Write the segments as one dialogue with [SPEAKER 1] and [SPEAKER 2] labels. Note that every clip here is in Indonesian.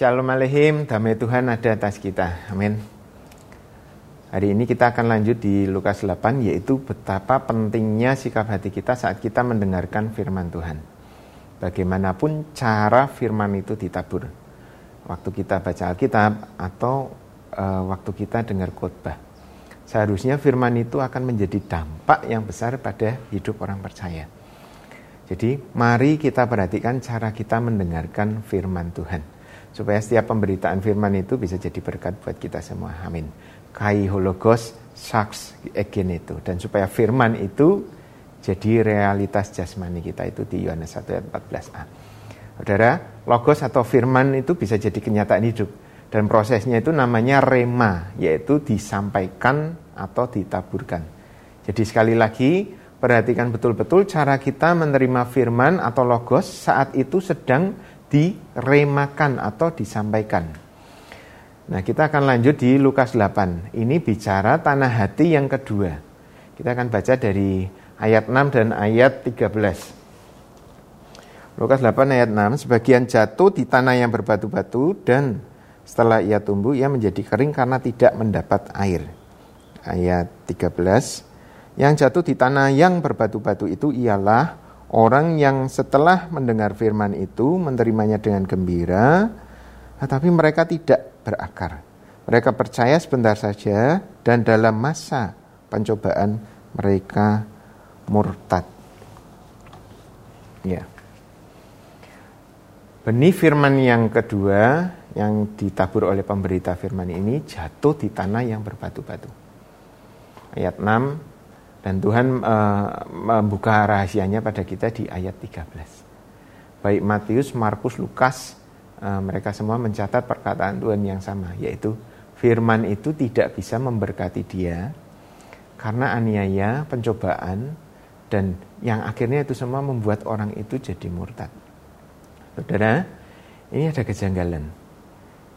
[SPEAKER 1] Shalom Aleihim, damai Tuhan ada atas kita. Amin. Hari ini kita akan lanjut di Lukas 8 yaitu betapa pentingnya sikap hati kita saat kita mendengarkan firman Tuhan. Bagaimanapun cara firman itu ditabur. Waktu kita baca Alkitab atau uh, waktu kita dengar khotbah. Seharusnya firman itu akan menjadi dampak yang besar pada hidup orang percaya. Jadi mari kita perhatikan cara kita mendengarkan firman Tuhan. Supaya setiap pemberitaan firman itu bisa jadi berkat buat kita semua. Amin. Kai hologos saks egen itu. Dan supaya firman itu jadi realitas jasmani kita itu di Yohanes 1 ayat 14a. Saudara, logos atau firman itu bisa jadi kenyataan hidup. Dan prosesnya itu namanya rema, yaitu disampaikan atau ditaburkan. Jadi sekali lagi, Perhatikan betul-betul cara kita menerima firman atau logos saat itu sedang diremakan atau disampaikan. Nah, kita akan lanjut di Lukas 8. Ini bicara tanah hati yang kedua. Kita akan baca dari ayat 6 dan ayat 13. Lukas 8 ayat 6, sebagian jatuh di tanah yang berbatu-batu dan setelah ia tumbuh ia menjadi kering karena tidak mendapat air. Ayat 13, yang jatuh di tanah yang berbatu-batu itu ialah orang yang setelah mendengar firman itu menerimanya dengan gembira, tetapi mereka tidak berakar. Mereka percaya sebentar saja dan dalam masa pencobaan mereka murtad. Ya. Benih firman yang kedua yang ditabur oleh pemberita firman ini jatuh di tanah yang berbatu-batu. Ayat 6 dan Tuhan uh, membuka rahasianya pada kita di ayat 13. Baik Matius, Markus, Lukas, uh, mereka semua mencatat perkataan Tuhan yang sama, yaitu firman itu tidak bisa memberkati dia karena aniaya, pencobaan, dan yang akhirnya itu semua membuat orang itu jadi murtad. Saudara, ini ada kejanggalan.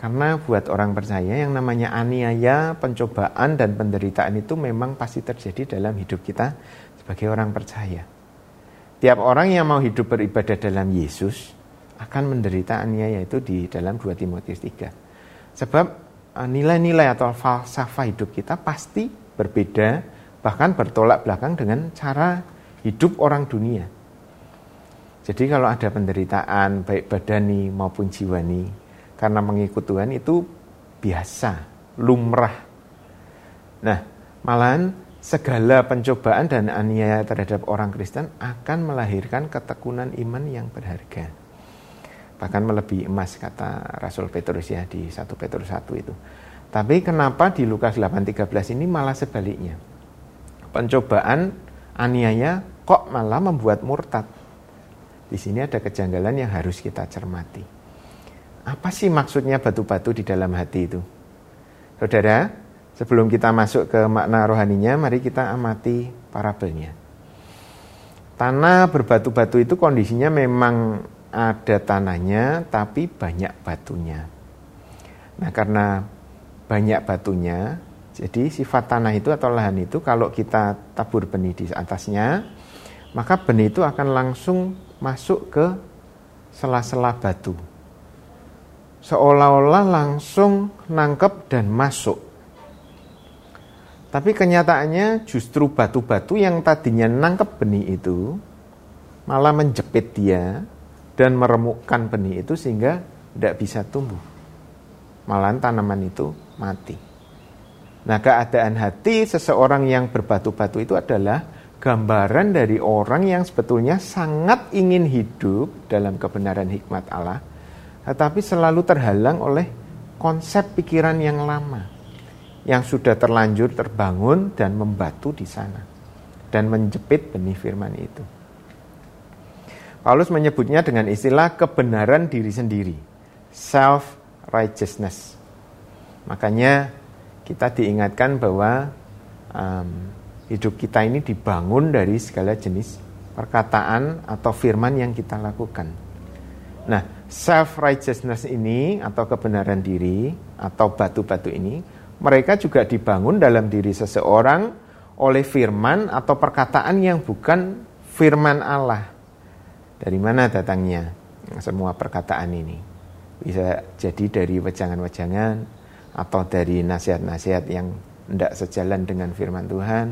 [SPEAKER 1] Karena buat orang percaya yang namanya aniaya, pencobaan dan penderitaan itu memang pasti terjadi dalam hidup kita sebagai orang percaya. Tiap orang yang mau hidup beribadah dalam Yesus akan menderita aniaya itu di dalam 2 Timotius 3. Sebab eh, nilai-nilai atau falsafah hidup kita pasti berbeda bahkan bertolak belakang dengan cara hidup orang dunia. Jadi kalau ada penderitaan baik badani maupun jiwani karena mengikut Tuhan itu biasa, lumrah. Nah, malahan segala pencobaan dan aniaya terhadap orang Kristen akan melahirkan ketekunan iman yang berharga. Bahkan melebihi emas kata Rasul Petrus ya di 1 Petrus 1 itu. Tapi kenapa di Lukas 8:13 ini malah sebaliknya? Pencobaan aniaya kok malah membuat murtad. Di sini ada kejanggalan yang harus kita cermati. Apa sih maksudnya batu-batu di dalam hati itu? Saudara, sebelum kita masuk ke makna rohaninya, mari kita amati parabelnya. Tanah berbatu-batu itu kondisinya memang ada tanahnya, tapi banyak batunya. Nah, karena banyak batunya, jadi sifat tanah itu atau lahan itu kalau kita tabur benih di atasnya, maka benih itu akan langsung masuk ke sela-sela batu seolah-olah langsung nangkep dan masuk. Tapi kenyataannya justru batu-batu yang tadinya nangkep benih itu malah menjepit dia dan meremukkan benih itu sehingga tidak bisa tumbuh. Malah tanaman itu mati. Nah keadaan hati seseorang yang berbatu-batu itu adalah gambaran dari orang yang sebetulnya sangat ingin hidup dalam kebenaran hikmat Allah tetapi selalu terhalang oleh konsep pikiran yang lama yang sudah terlanjur terbangun dan membatu di sana dan menjepit benih firman itu. Paulus menyebutnya dengan istilah kebenaran diri sendiri, self righteousness. Makanya kita diingatkan bahwa um, hidup kita ini dibangun dari segala jenis perkataan atau firman yang kita lakukan. Nah, self righteousness ini atau kebenaran diri atau batu-batu ini mereka juga dibangun dalam diri seseorang oleh firman atau perkataan yang bukan firman Allah. Dari mana datangnya semua perkataan ini? bisa jadi dari wejangan-wejangan atau dari nasihat-nasihat yang tidak sejalan dengan firman Tuhan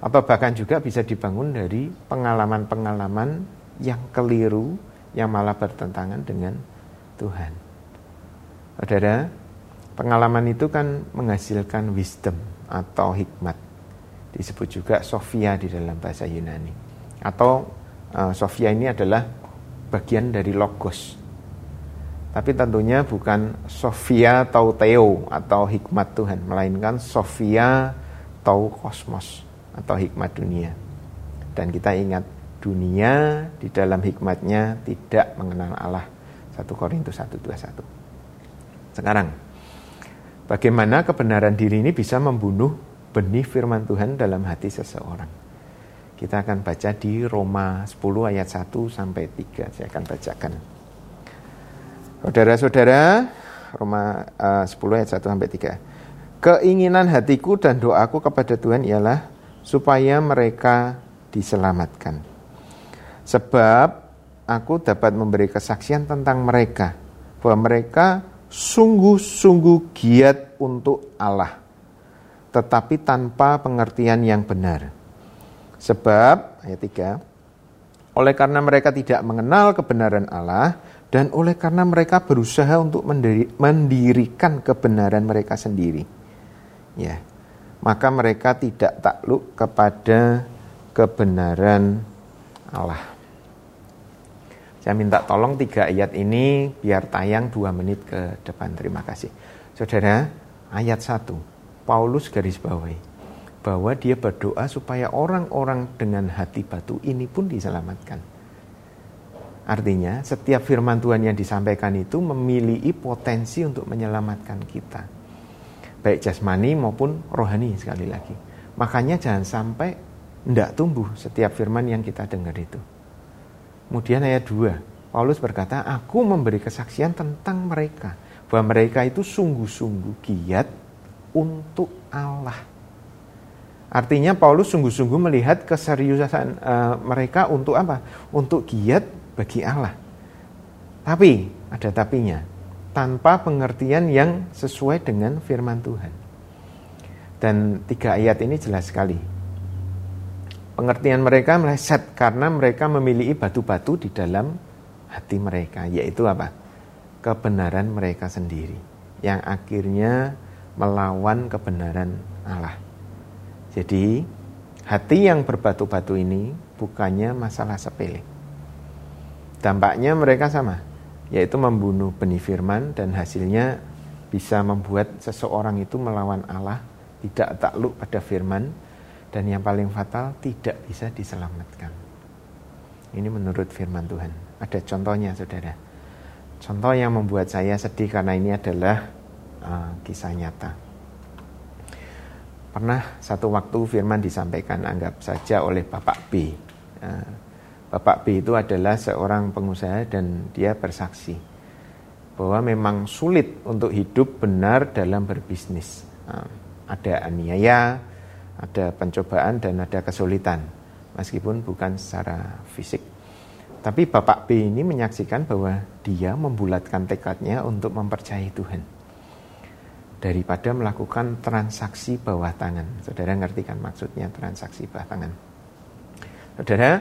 [SPEAKER 1] atau bahkan juga bisa dibangun dari pengalaman-pengalaman yang keliru yang malah bertentangan dengan Tuhan. Saudara, pengalaman itu kan menghasilkan wisdom atau hikmat. Disebut juga Sofia di dalam bahasa Yunani. Atau uh, Sofia ini adalah bagian dari logos tapi tentunya bukan Sofia atau Theo atau hikmat Tuhan, melainkan Sofia atau kosmos atau hikmat dunia. Dan kita ingat dunia di dalam hikmatnya tidak mengenal Allah. 1 Korintus 121. Sekarang, bagaimana kebenaran diri ini bisa membunuh benih firman Tuhan dalam hati seseorang? Kita akan baca di Roma 10 ayat 1 sampai 3. Saya akan bacakan. Saudara-saudara, Roma uh, 10 ayat 1 sampai 3. Keinginan hatiku dan doaku kepada Tuhan ialah supaya mereka diselamatkan. Sebab aku dapat memberi kesaksian tentang mereka bahwa mereka sungguh-sungguh giat untuk Allah, tetapi tanpa pengertian yang benar. Sebab ayat 3, oleh karena mereka tidak mengenal kebenaran Allah, dan oleh karena mereka berusaha untuk mendiri, mendirikan kebenaran mereka sendiri ya maka mereka tidak takluk kepada kebenaran Allah saya minta tolong tiga ayat ini biar tayang dua menit ke depan terima kasih saudara ayat satu Paulus garis bawahi bahwa dia berdoa supaya orang-orang dengan hati batu ini pun diselamatkan Artinya, setiap firman Tuhan yang disampaikan itu memiliki potensi untuk menyelamatkan kita. Baik jasmani maupun rohani sekali lagi. Makanya jangan sampai tidak tumbuh setiap firman yang kita dengar itu. Kemudian ayat 2, Paulus berkata, Aku memberi kesaksian tentang mereka. Bahwa mereka itu sungguh-sungguh giat untuk Allah. Artinya Paulus sungguh-sungguh melihat keseriusan uh, mereka untuk apa? Untuk giat bagi Allah. Tapi, ada tapinya, tanpa pengertian yang sesuai dengan firman Tuhan. Dan tiga ayat ini jelas sekali. Pengertian mereka meleset karena mereka memiliki batu-batu di dalam hati mereka, yaitu apa? Kebenaran mereka sendiri, yang akhirnya melawan kebenaran Allah. Jadi, hati yang berbatu-batu ini bukannya masalah sepele Dampaknya mereka sama, yaitu membunuh benih firman dan hasilnya bisa membuat seseorang itu melawan Allah, tidak takluk pada firman, dan yang paling fatal tidak bisa diselamatkan. Ini menurut firman Tuhan. Ada contohnya saudara. Contoh yang membuat saya sedih karena ini adalah uh, kisah nyata. Pernah satu waktu firman disampaikan anggap saja oleh Bapak B. Uh, Bapak B itu adalah seorang pengusaha dan dia bersaksi bahwa memang sulit untuk hidup benar dalam berbisnis. Nah, ada aniaya, ada pencobaan dan ada kesulitan meskipun bukan secara fisik. Tapi Bapak B ini menyaksikan bahwa dia membulatkan tekadnya untuk mempercayai Tuhan daripada melakukan transaksi bawah tangan. Saudara ngerti kan maksudnya transaksi bawah tangan? Saudara,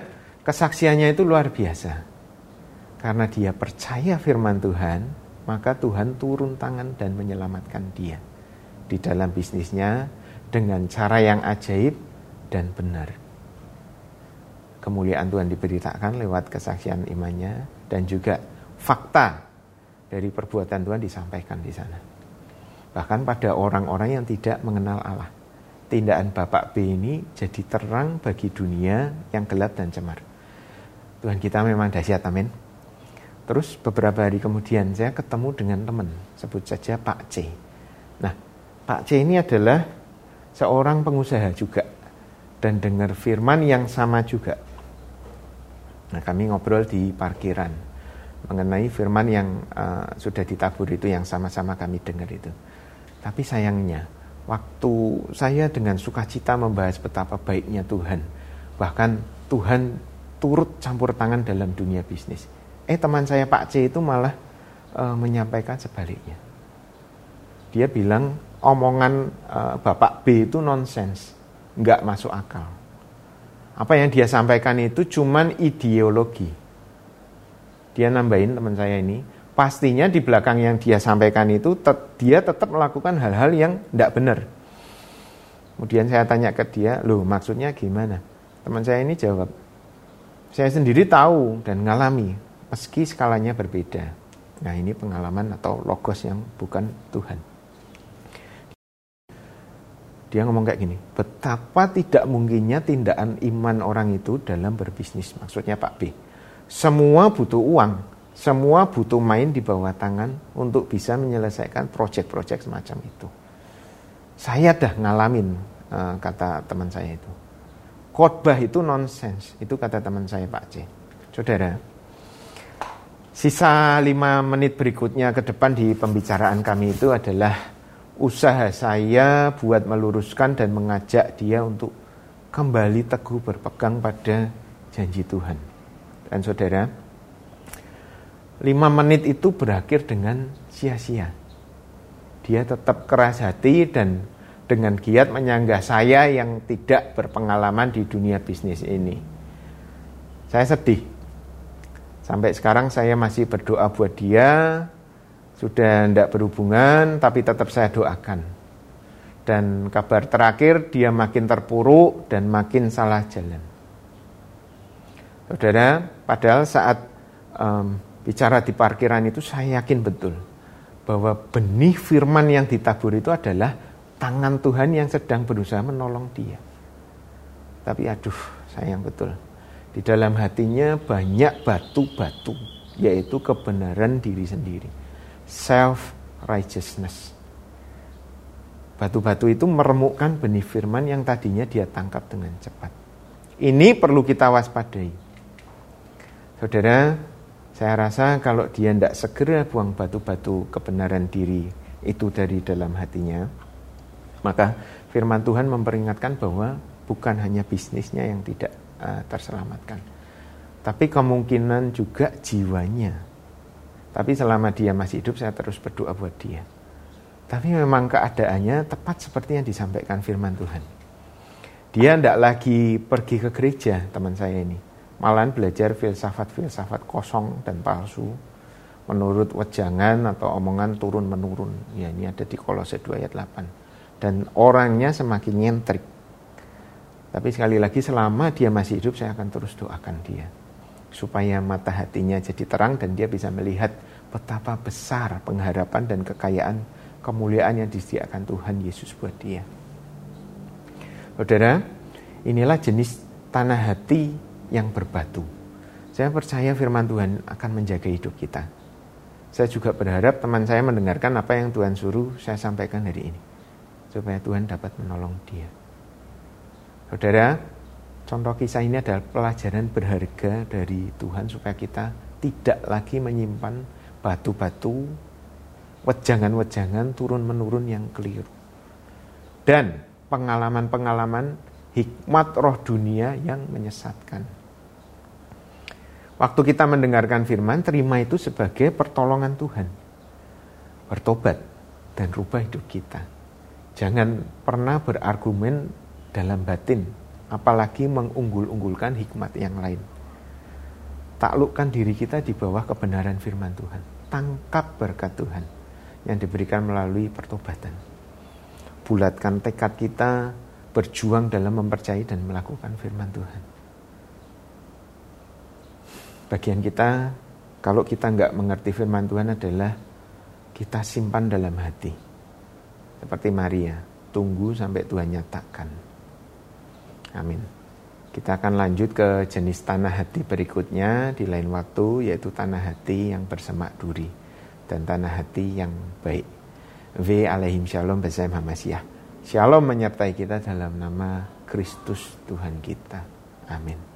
[SPEAKER 1] Kesaksiannya itu luar biasa. Karena dia percaya firman Tuhan, maka Tuhan turun tangan dan menyelamatkan dia di dalam bisnisnya dengan cara yang ajaib dan benar. Kemuliaan Tuhan diberitakan lewat kesaksian imannya dan juga fakta dari perbuatan Tuhan disampaikan di sana. Bahkan pada orang-orang yang tidak mengenal Allah. Tindakan Bapak B ini jadi terang bagi dunia yang gelap dan cemar. Tuhan kita memang dahsyat, amin. Terus beberapa hari kemudian saya ketemu dengan teman, sebut saja Pak C. Nah, Pak C ini adalah seorang pengusaha juga dan dengar firman yang sama juga. Nah, kami ngobrol di parkiran mengenai firman yang uh, sudah ditabur itu yang sama-sama kami dengar itu. Tapi sayangnya, waktu saya dengan sukacita membahas betapa baiknya Tuhan, bahkan Tuhan turut campur tangan dalam dunia bisnis. Eh teman saya Pak C itu malah uh, menyampaikan sebaliknya. Dia bilang omongan uh, Bapak B itu nonsens, nggak masuk akal. Apa yang dia sampaikan itu cuman ideologi. Dia nambahin teman saya ini, pastinya di belakang yang dia sampaikan itu tet dia tetap melakukan hal-hal yang tidak benar. Kemudian saya tanya ke dia, loh maksudnya gimana? Teman saya ini jawab, saya sendiri tahu dan ngalami, meski skalanya berbeda. Nah ini pengalaman atau logos yang bukan Tuhan. Dia ngomong kayak gini, betapa tidak mungkinnya tindakan iman orang itu dalam berbisnis. Maksudnya Pak B. Semua butuh uang, semua butuh main di bawah tangan untuk bisa menyelesaikan proyek-proyek semacam itu. Saya dah ngalamin, eh, kata teman saya itu. Khotbah itu nonsens, itu kata teman saya Pak C. Saudara, sisa lima menit berikutnya ke depan di pembicaraan kami itu adalah usaha saya buat meluruskan dan mengajak dia untuk kembali teguh berpegang pada janji Tuhan. Dan saudara, lima menit itu berakhir dengan sia-sia. Dia tetap keras hati dan dengan giat menyanggah saya yang tidak berpengalaman di dunia bisnis ini. Saya sedih. Sampai sekarang saya masih berdoa buat dia, sudah tidak berhubungan tapi tetap saya doakan. Dan kabar terakhir dia makin terpuruk dan makin salah jalan. Saudara, padahal saat um, bicara di parkiran itu saya yakin betul bahwa benih firman yang ditabur itu adalah tangan Tuhan yang sedang berusaha menolong dia. Tapi aduh, sayang betul. Di dalam hatinya banyak batu-batu, yaitu kebenaran diri sendiri self righteousness. Batu-batu itu meremukkan benih firman yang tadinya dia tangkap dengan cepat. Ini perlu kita waspadai. Saudara, saya rasa kalau dia tidak segera buang batu-batu kebenaran diri itu dari dalam hatinya, maka firman Tuhan memperingatkan bahwa bukan hanya bisnisnya yang tidak uh, terselamatkan, tapi kemungkinan juga jiwanya tapi selama dia masih hidup saya terus berdoa buat dia. Tapi memang keadaannya tepat seperti yang disampaikan firman Tuhan. Dia tidak lagi pergi ke gereja teman saya ini. Malahan belajar filsafat-filsafat kosong dan palsu. Menurut wejangan atau omongan turun-menurun. Ya ini ada di kolose 2 ayat 8. Dan orangnya semakin nyentrik. Tapi sekali lagi selama dia masih hidup saya akan terus doakan dia supaya mata hatinya jadi terang dan dia bisa melihat betapa besar pengharapan dan kekayaan kemuliaan yang disediakan Tuhan Yesus buat dia. Saudara, inilah jenis tanah hati yang berbatu. Saya percaya firman Tuhan akan menjaga hidup kita. Saya juga berharap teman saya mendengarkan apa yang Tuhan suruh saya sampaikan hari ini. Supaya Tuhan dapat menolong dia. Saudara, Contoh kisah ini adalah pelajaran berharga dari Tuhan supaya kita tidak lagi menyimpan batu-batu, wejangan-wejangan turun-menurun yang keliru. Dan pengalaman-pengalaman hikmat roh dunia yang menyesatkan. Waktu kita mendengarkan firman, terima itu sebagai pertolongan Tuhan. Bertobat dan rubah hidup kita. Jangan pernah berargumen dalam batin apalagi mengunggul-unggulkan hikmat yang lain. Taklukkan diri kita di bawah kebenaran firman Tuhan. Tangkap berkat Tuhan yang diberikan melalui pertobatan. Bulatkan tekad kita berjuang dalam mempercayai dan melakukan firman Tuhan. Bagian kita, kalau kita nggak mengerti firman Tuhan adalah kita simpan dalam hati. Seperti Maria, tunggu sampai Tuhan nyatakan. Amin. Kita akan lanjut ke jenis tanah hati berikutnya di lain waktu yaitu tanah hati yang bersemak duri dan tanah hati yang baik. V alaihim shalom bersama Hamasyah. Shalom menyertai kita dalam nama Kristus Tuhan kita. Amin.